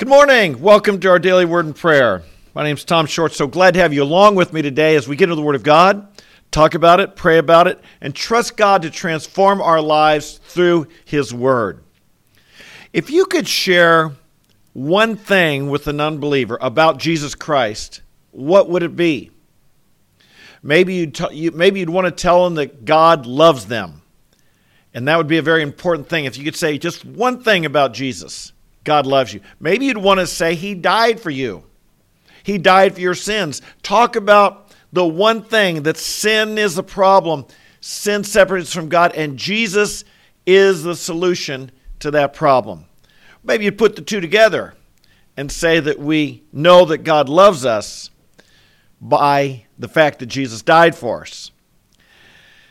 Good morning. Welcome to our daily word and prayer. My name is Tom Short. So glad to have you along with me today as we get into the Word of God, talk about it, pray about it, and trust God to transform our lives through His Word. If you could share one thing with an unbeliever about Jesus Christ, what would it be? Maybe you'd, t- you, maybe you'd want to tell them that God loves them. And that would be a very important thing. If you could say just one thing about Jesus, God loves you. Maybe you'd want to say He died for you. He died for your sins. Talk about the one thing that sin is the problem. Sin separates from God, and Jesus is the solution to that problem. Maybe you put the two together and say that we know that God loves us by the fact that Jesus died for us.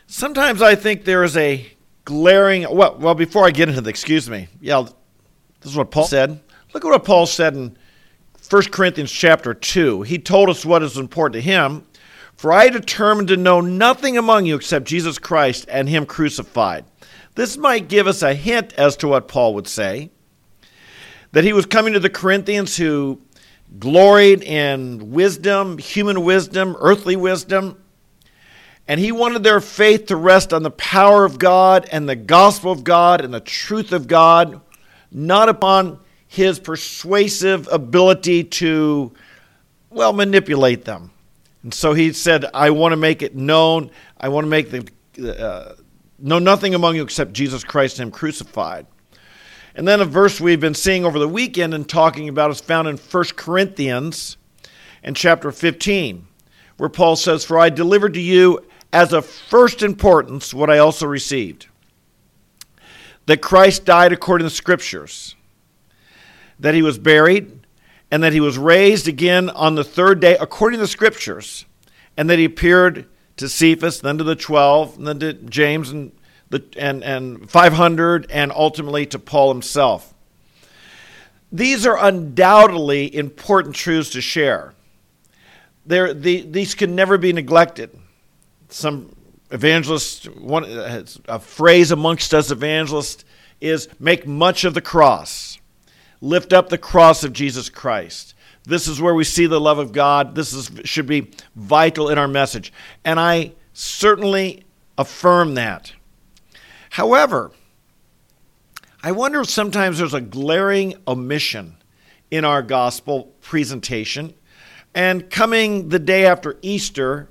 Sometimes I think there is a glaring well well before I get into the excuse me. Yeah, this is what Paul said. Look at what Paul said in 1 Corinthians chapter 2. He told us what is important to him. For I determined to know nothing among you except Jesus Christ and him crucified. This might give us a hint as to what Paul would say. That he was coming to the Corinthians who gloried in wisdom, human wisdom, earthly wisdom. And he wanted their faith to rest on the power of God and the gospel of God and the truth of God not upon his persuasive ability to, well, manipulate them. And so he said, I want to make it known. I want to make the, uh, know nothing among you except Jesus Christ and him crucified. And then a verse we've been seeing over the weekend and talking about is found in 1 Corinthians and chapter 15, where Paul says, For I delivered to you as of first importance what I also received that Christ died according to the Scriptures, that he was buried, and that he was raised again on the third day according to the Scriptures, and that he appeared to Cephas, then to the twelve, and then to James and the and, and 500, and ultimately to Paul himself. These are undoubtedly important truths to share. The, these can never be neglected. Some evangelists, one a phrase amongst us evangelists is make much of the cross. Lift up the cross of Jesus Christ. This is where we see the love of God. This is, should be vital in our message. And I certainly affirm that. However, I wonder if sometimes there's a glaring omission in our gospel presentation. And coming the day after Easter,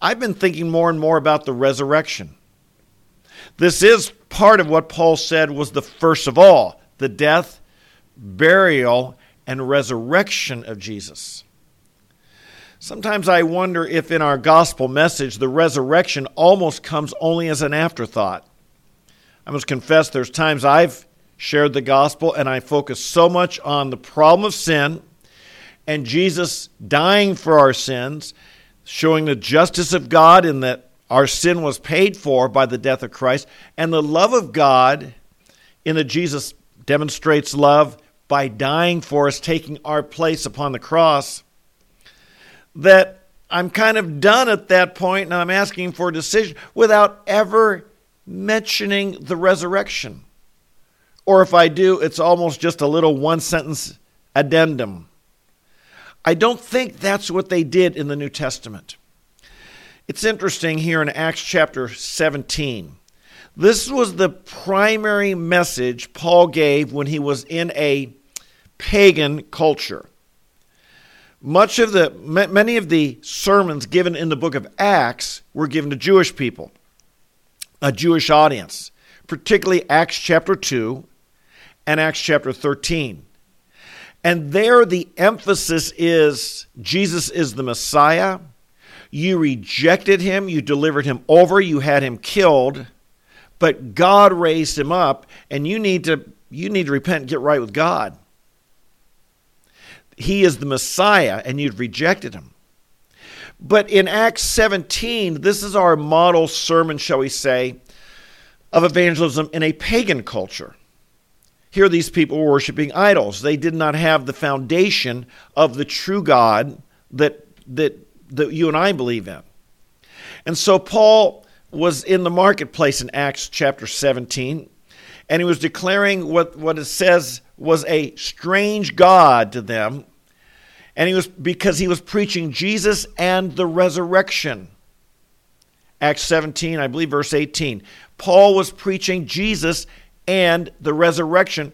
I've been thinking more and more about the resurrection. This is part of what Paul said was the first of all the death, burial, and resurrection of Jesus. Sometimes I wonder if in our gospel message the resurrection almost comes only as an afterthought. I must confess, there's times I've shared the gospel and I focus so much on the problem of sin and Jesus dying for our sins showing the justice of God in that our sin was paid for by the death of Christ, and the love of God in that Jesus demonstrates love by dying for us, taking our place upon the cross, that I'm kind of done at that point and I'm asking for a decision without ever mentioning the resurrection. Or if I do, it's almost just a little one sentence addendum. I don't think that's what they did in the New Testament. It's interesting here in Acts chapter 17. This was the primary message Paul gave when he was in a pagan culture. Much of the many of the sermons given in the book of Acts were given to Jewish people, a Jewish audience, particularly Acts chapter 2 and Acts chapter 13. And there, the emphasis is Jesus is the Messiah. You rejected him, you delivered him over, you had him killed, but God raised him up, and you need to you need to repent and get right with God. He is the Messiah, and you've rejected him. But in Acts 17, this is our model sermon, shall we say, of evangelism in a pagan culture. Here, these people were worshiping idols. They did not have the foundation of the true God that, that, that you and I believe in. And so, Paul was in the marketplace in Acts chapter 17, and he was declaring what, what it says was a strange God to them. And he was because he was preaching Jesus and the resurrection. Acts 17, I believe, verse 18. Paul was preaching Jesus and the resurrection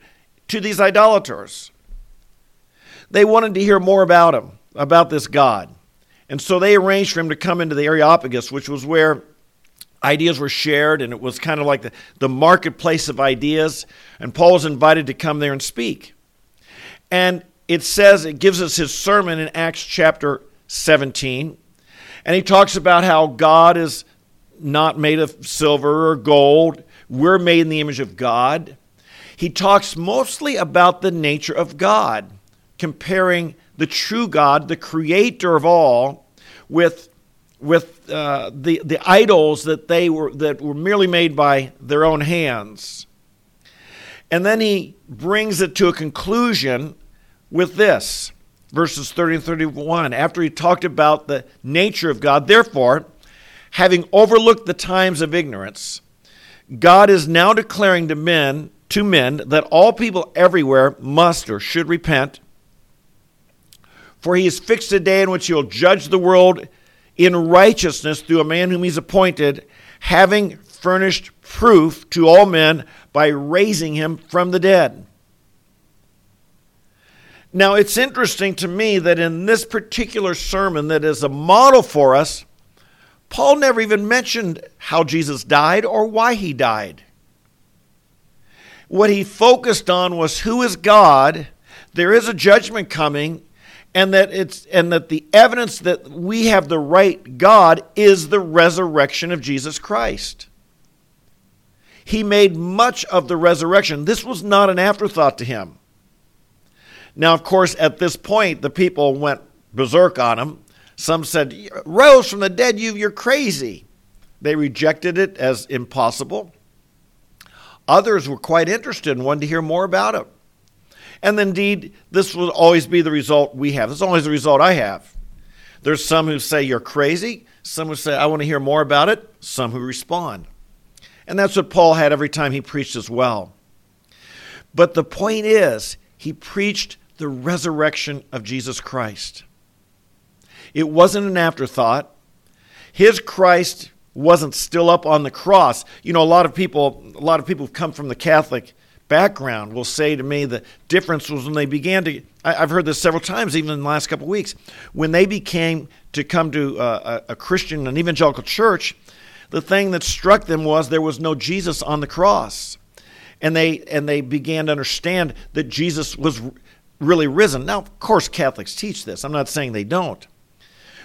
to these idolaters. They wanted to hear more about him, about this God. And so they arranged for him to come into the Areopagus, which was where ideas were shared, and it was kind of like the, the marketplace of ideas. And Paul was invited to come there and speak. And it says, it gives us his sermon in Acts chapter 17. And he talks about how God is not made of silver or gold, we're made in the image of God. He talks mostly about the nature of God, comparing the true God, the creator of all, with, with uh, the, the idols that, they were, that were merely made by their own hands. And then he brings it to a conclusion with this verses 30 and 31. After he talked about the nature of God, therefore, having overlooked the times of ignorance, God is now declaring to men, to men, that all people everywhere must or should repent. For he has fixed a day in which he will judge the world in righteousness through a man whom he's appointed, having furnished proof to all men by raising him from the dead. Now, it's interesting to me that in this particular sermon, that is a model for us, Paul never even mentioned how Jesus died or why he died. What he focused on was who is God, there is a judgment coming, and that it's and that the evidence that we have the right God is the resurrection of Jesus Christ. He made much of the resurrection. This was not an afterthought to him. Now, of course, at this point, the people went berserk on him. Some said, Rose from the dead, you, you're crazy. They rejected it as impossible. Others were quite interested and wanted to hear more about it. And indeed, this will always be the result we have. Is always the result I have. There's some who say you're crazy, some who say I want to hear more about it, some who respond. And that's what Paul had every time he preached as well. But the point is, he preached the resurrection of Jesus Christ. It wasn't an afterthought. His Christ wasn't still up on the cross. You know, a lot of people, a lot of people who come from the Catholic background will say to me the difference was when they began to. I, have heard this several times, even in the last couple of weeks, when they became to come to uh, a, a Christian, an evangelical church. The thing that struck them was there was no Jesus on the cross, and they and they began to understand that Jesus was really risen. Now, of course, Catholics teach this. I'm not saying they don't.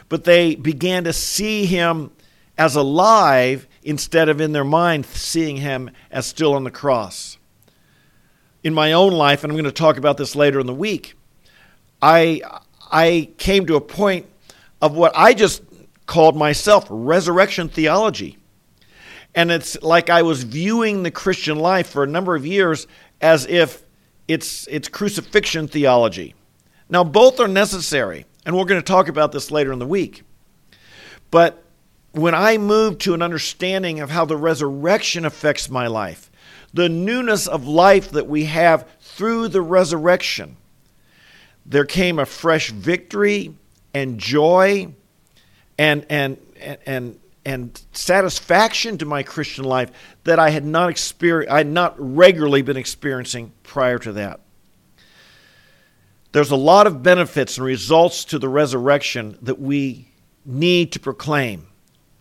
But they began to see him as alive instead of in their mind seeing him as still on the cross. In my own life, and I'm going to talk about this later in the week, I, I came to a point of what I just called myself resurrection theology. And it's like I was viewing the Christian life for a number of years as if it's, it's crucifixion theology. Now, both are necessary, and we're going to talk about this later in the week. But when I moved to an understanding of how the resurrection affects my life, the newness of life that we have through the resurrection, there came a fresh victory and joy and, and, and, and satisfaction to my Christian life that I had not I had not regularly been experiencing prior to that. There's a lot of benefits and results to the resurrection that we need to proclaim.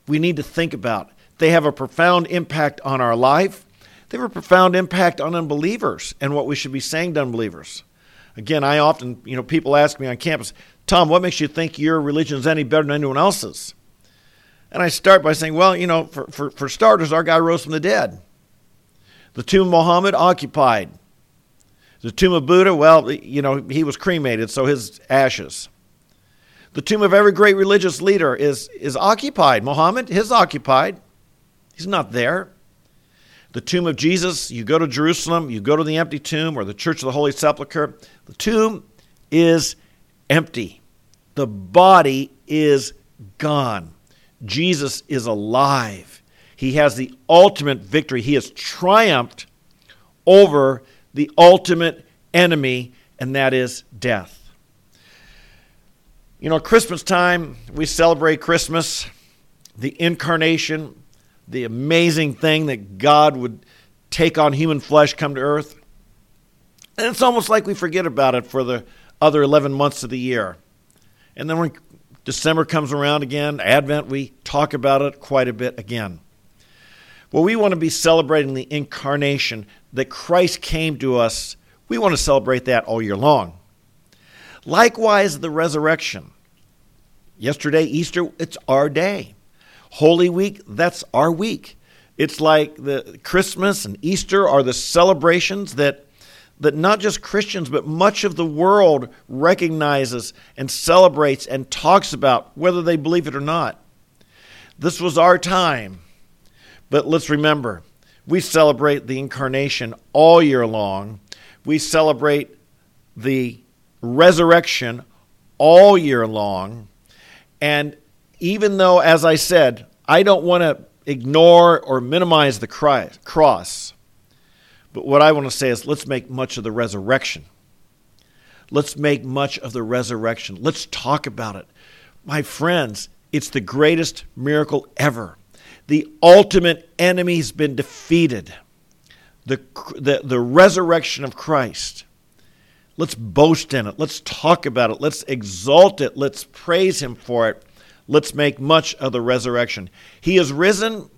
We need to think about. They have a profound impact on our life. They have a profound impact on unbelievers and what we should be saying to unbelievers. Again, I often, you know, people ask me on campus, Tom, what makes you think your religion is any better than anyone else's? And I start by saying, well, you know, for, for, for starters, our guy rose from the dead. The tomb of Muhammad occupied. The tomb of Buddha, well, you know, he was cremated, so his ashes. The tomb of every great religious leader is, is occupied. Muhammad, his occupied. He's not there. The tomb of Jesus, you go to Jerusalem, you go to the empty tomb or the Church of the Holy Sepulchre, the tomb is empty. The body is gone. Jesus is alive. He has the ultimate victory. He has triumphed over the ultimate enemy, and that is death. You know, Christmas time, we celebrate Christmas, the incarnation, the amazing thing that God would take on human flesh, come to earth. And it's almost like we forget about it for the other 11 months of the year. And then when December comes around again, Advent, we talk about it quite a bit again. Well, we want to be celebrating the incarnation that Christ came to us. We want to celebrate that all year long. Likewise, the resurrection. Yesterday, Easter, it's our day. Holy Week, that's our week. It's like the Christmas and Easter are the celebrations that that not just Christians, but much of the world recognizes and celebrates and talks about, whether they believe it or not. This was our time. But let's remember, we celebrate the incarnation all year long. We celebrate the resurrection all year long. And even though, as I said, I don't want to ignore or minimize the cross, but what I want to say is let's make much of the resurrection. Let's make much of the resurrection. Let's talk about it. My friends, it's the greatest miracle ever. The ultimate enemy's been defeated. The, the, the resurrection of Christ. Let's boast in it. Let's talk about it. Let's exalt it. Let's praise Him for it. Let's make much of the resurrection. He is risen.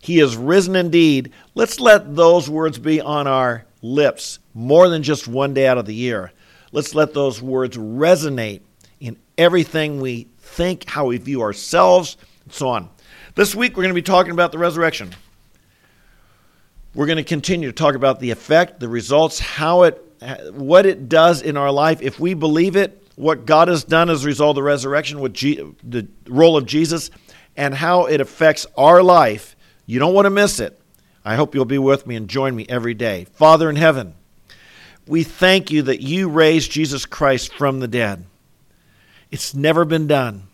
He is risen indeed. Let's let those words be on our lips more than just one day out of the year. Let's let those words resonate in everything we think, how we view ourselves, and so on. This week, we're going to be talking about the resurrection. We're going to continue to talk about the effect, the results, how it, what it does in our life. If we believe it, what God has done as a result of the resurrection, with G- the role of Jesus, and how it affects our life you don't want to miss it. I hope you'll be with me and join me every day. Father in heaven, we thank you that you raised Jesus Christ from the dead. It's never been done.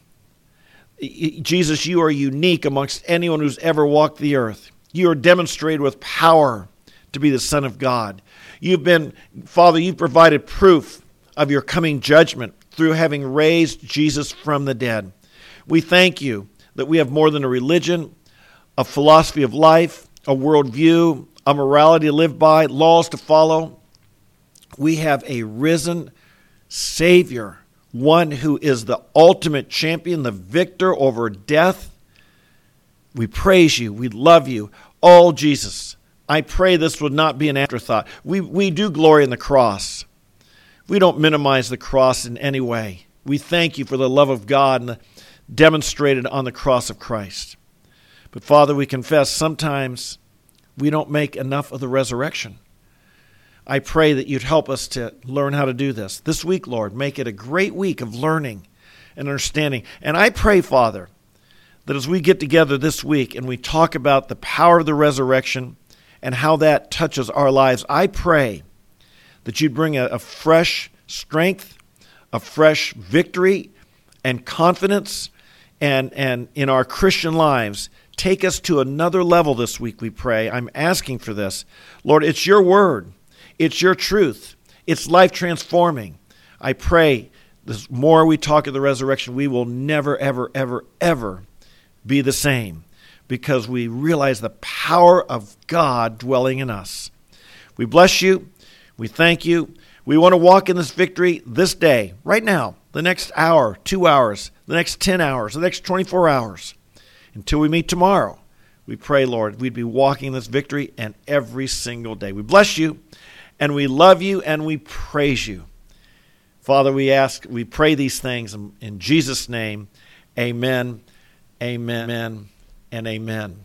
Jesus, you are unique amongst anyone who's ever walked the earth. You are demonstrated with power to be the Son of God. You've been, Father, you've provided proof of your coming judgment through having raised Jesus from the dead. We thank you that we have more than a religion, a philosophy of life, a worldview, a morality to live by, laws to follow. We have a risen Savior, one who is the ultimate champion, the victor over death. We praise you. We love you. Oh, Jesus, I pray this would not be an afterthought. We, we do glory in the cross. We don't minimize the cross in any way. We thank you for the love of God demonstrated on the cross of Christ. But Father, we confess sometimes we don't make enough of the resurrection. I pray that you'd help us to learn how to do this. This week, Lord, make it a great week of learning and understanding. And I pray, Father, that as we get together this week and we talk about the power of the resurrection and how that touches our lives, I pray that you'd bring a, a fresh strength, a fresh victory and confidence and, and in our Christian lives take us to another level this week, we pray. I'm asking for this. Lord, it's your word, it's your truth, it's life transforming. I pray the more we talk of the resurrection, we will never, ever, ever, ever be the same because we realize the power of God dwelling in us. We bless you. We thank you. We want to walk in this victory this day, right now, the next hour, two hours, the next 10 hours, the next 24 hours until we meet tomorrow. We pray, Lord, we'd be walking this victory and every single day. We bless you and we love you and we praise you. Father, we ask, we pray these things in, Jesus' name. Amen, amen, and amen.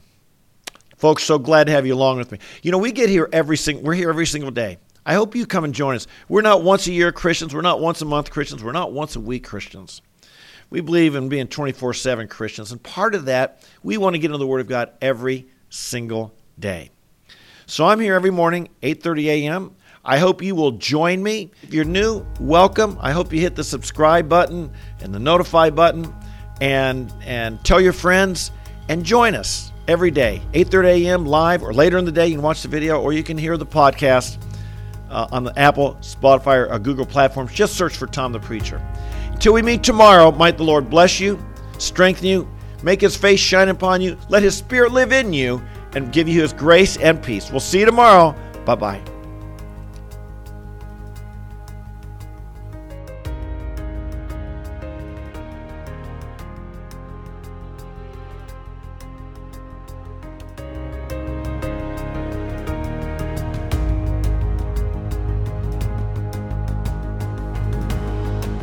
Folks, so glad to have you along with me. You know, we get here every single we're here every single day. I hope you come and join us. We're not once a year Christians, we're not once a month Christians, we're not once a week Christians. We believe in being 24 7 Christians. And part of that, we want to get into the Word of God every single day. So I'm here every morning, 8:30 a.m. I hope you will join me. If you're new, welcome. I hope you hit the subscribe button and the notify button and and tell your friends and join us every day, 8:30 a.m. live, or later in the day. You can watch the video, or you can hear the podcast uh, on the Apple, Spotify, or Google platforms. Just search for Tom the Preacher. Until we meet tomorrow, might the Lord bless you, strengthen you, make His face shine upon you, let His Spirit live in you, and give you His grace and peace. We'll see you tomorrow. Bye bye.